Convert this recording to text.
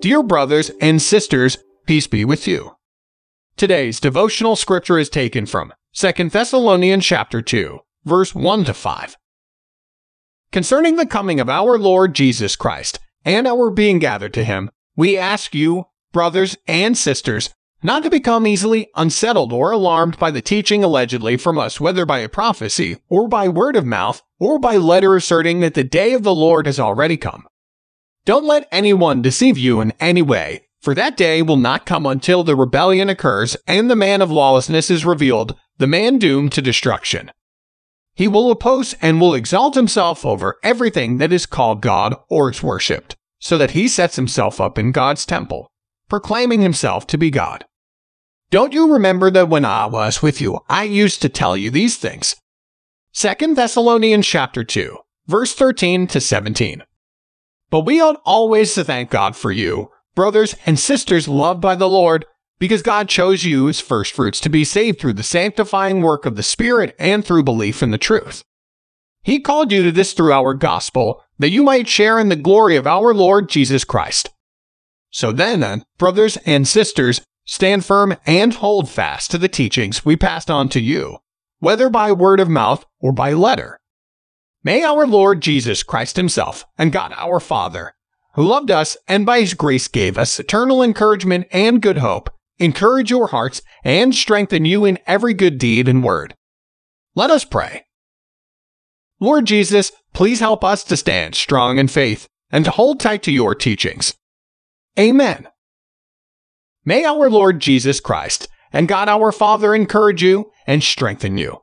Dear brothers and sisters, peace be with you. Today's devotional scripture is taken from 2 Thessalonians chapter 2, verse 1 to 5. Concerning the coming of our Lord Jesus Christ and our being gathered to him, we ask you, brothers and sisters, not to become easily unsettled or alarmed by the teaching allegedly from us, whether by a prophecy, or by word of mouth, or by letter asserting that the day of the Lord has already come. Don't let anyone deceive you in any way, for that day will not come until the rebellion occurs and the man of lawlessness is revealed, the man doomed to destruction. He will oppose and will exalt himself over everything that is called God or is worshipped, so that he sets himself up in God's temple, proclaiming himself to be God. Don't you remember that when I was with you, I used to tell you these things? 2 Thessalonians chapter 2, verse 13 to 17. But we ought always to thank God for you, brothers and sisters loved by the Lord, because God chose you as firstfruits to be saved through the sanctifying work of the Spirit and through belief in the truth. He called you to this through our gospel, that you might share in the glory of our Lord Jesus Christ. So then, brothers and sisters, Stand firm and hold fast to the teachings we passed on to you, whether by word of mouth or by letter. May our Lord Jesus Christ Himself and God our Father, who loved us and by His grace gave us eternal encouragement and good hope, encourage your hearts and strengthen you in every good deed and word. Let us pray. Lord Jesus, please help us to stand strong in faith and to hold tight to your teachings. Amen. May our Lord Jesus Christ and God our Father encourage you and strengthen you.